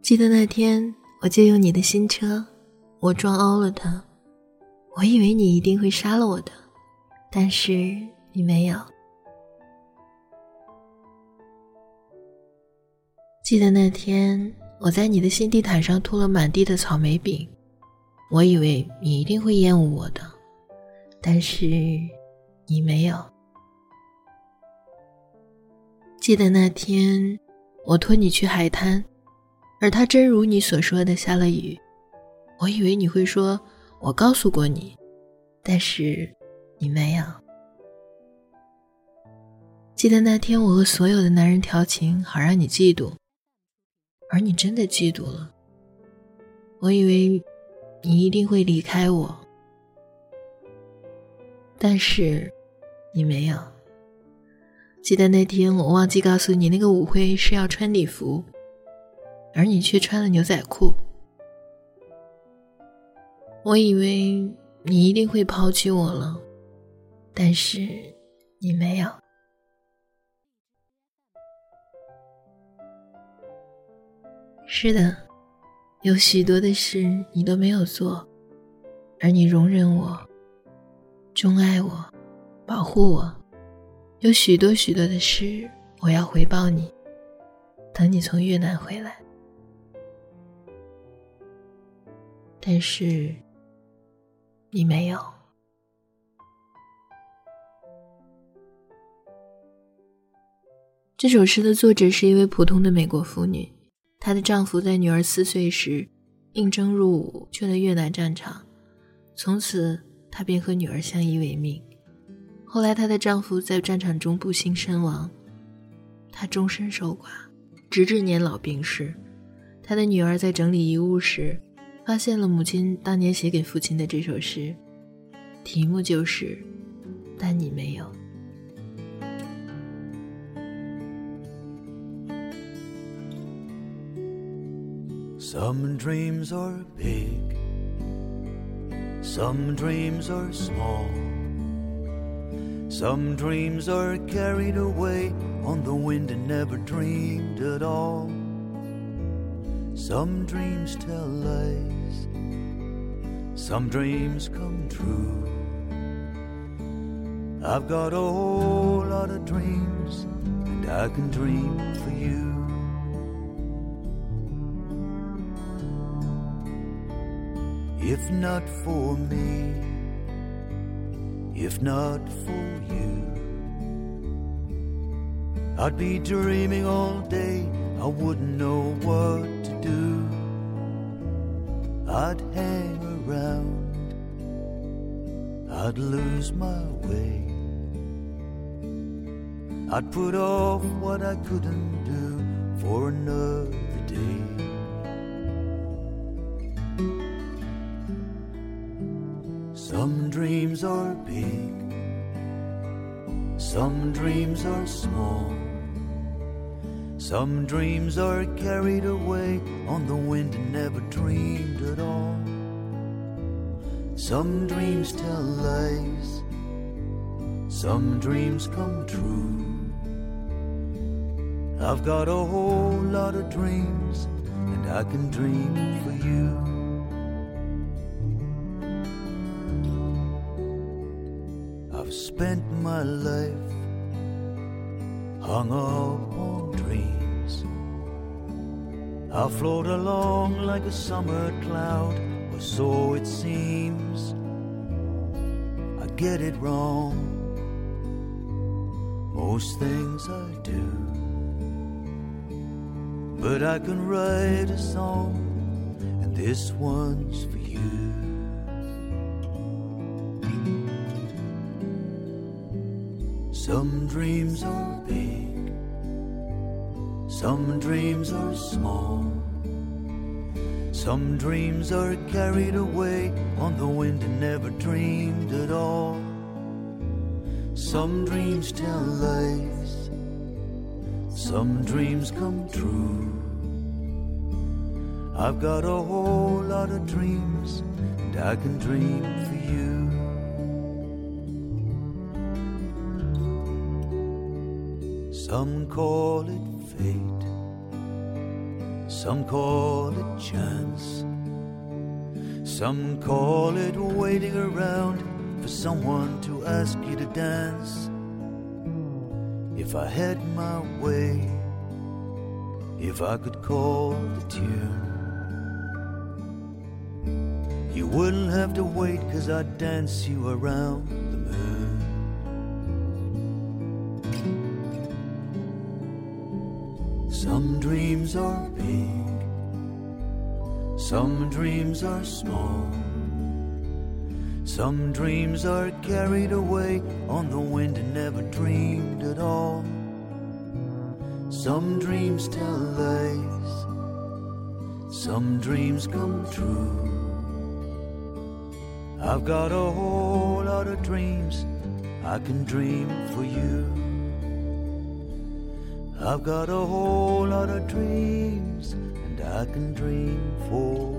记得那天，我借用你的新车，我撞凹了它。我以为你一定会杀了我的，但是你没有。记得那天，我在你的新地毯上吐了满地的草莓饼，我以为你一定会厌恶我的，但是你没有。记得那天，我托你去海滩，而它真如你所说的下了雨，我以为你会说。我告诉过你，但是你没有。记得那天我和所有的男人调情，好让你嫉妒，而你真的嫉妒了。我以为你一定会离开我，但是你没有。记得那天我忘记告诉你，那个舞会是要穿礼服，而你却穿了牛仔裤。我以为你一定会抛弃我了，但是你没有。是的，有许多的事你都没有做，而你容忍我、钟爱我、保护我。有许多许多的事我要回报你，等你从越南回来。但是。你没有。这首诗的作者是一位普通的美国妇女，她的丈夫在女儿四岁时应征入伍，去了越南战场，从此她便和女儿相依为命。后来她的丈夫在战场中不幸身亡，她终身守寡，直至年老病逝。她的女儿在整理遗物时。发现了母亲当年写给父亲的这首诗，题目就是《但你没有》。Some dreams are big, some dreams are small, some dreams are carried away on the wind and never dreamed at all. Some dreams tell lies, some dreams come true. I've got a whole lot of dreams, and I can dream for you. If not for me, if not for you, I'd be dreaming all day, I wouldn't know what to do. I'd hang around, I'd lose my way. I'd put off what I couldn't do for another day. Dreams are big, some dreams are small. Some dreams are carried away on the wind and never dreamed at all. Some dreams tell lies, some dreams come true. I've got a whole lot of dreams, and I can dream for you. I've spent my life hung up on dreams. I'll float along like a summer cloud, or so it seems. I get it wrong, most things I do. But I can write a song, and this one's for you. Some dreams are big some dreams are small. Some dreams are carried away on the wind and never dreamed at all. Some dreams tell lies. Some dreams come true. I've got a whole lot of dreams, and I can dream for you. Some call it fate, some call it chance, some call it waiting around for someone to ask you to dance. If I had my way, if I could call the tune, you wouldn't have to wait, cause I'd dance you around Some dreams are big, some dreams are small. Some dreams are carried away on the wind and never dreamed at all. Some dreams tell lies, some dreams come true. I've got a whole lot of dreams I can dream for you. I've got a whole lot of dreams and I can dream for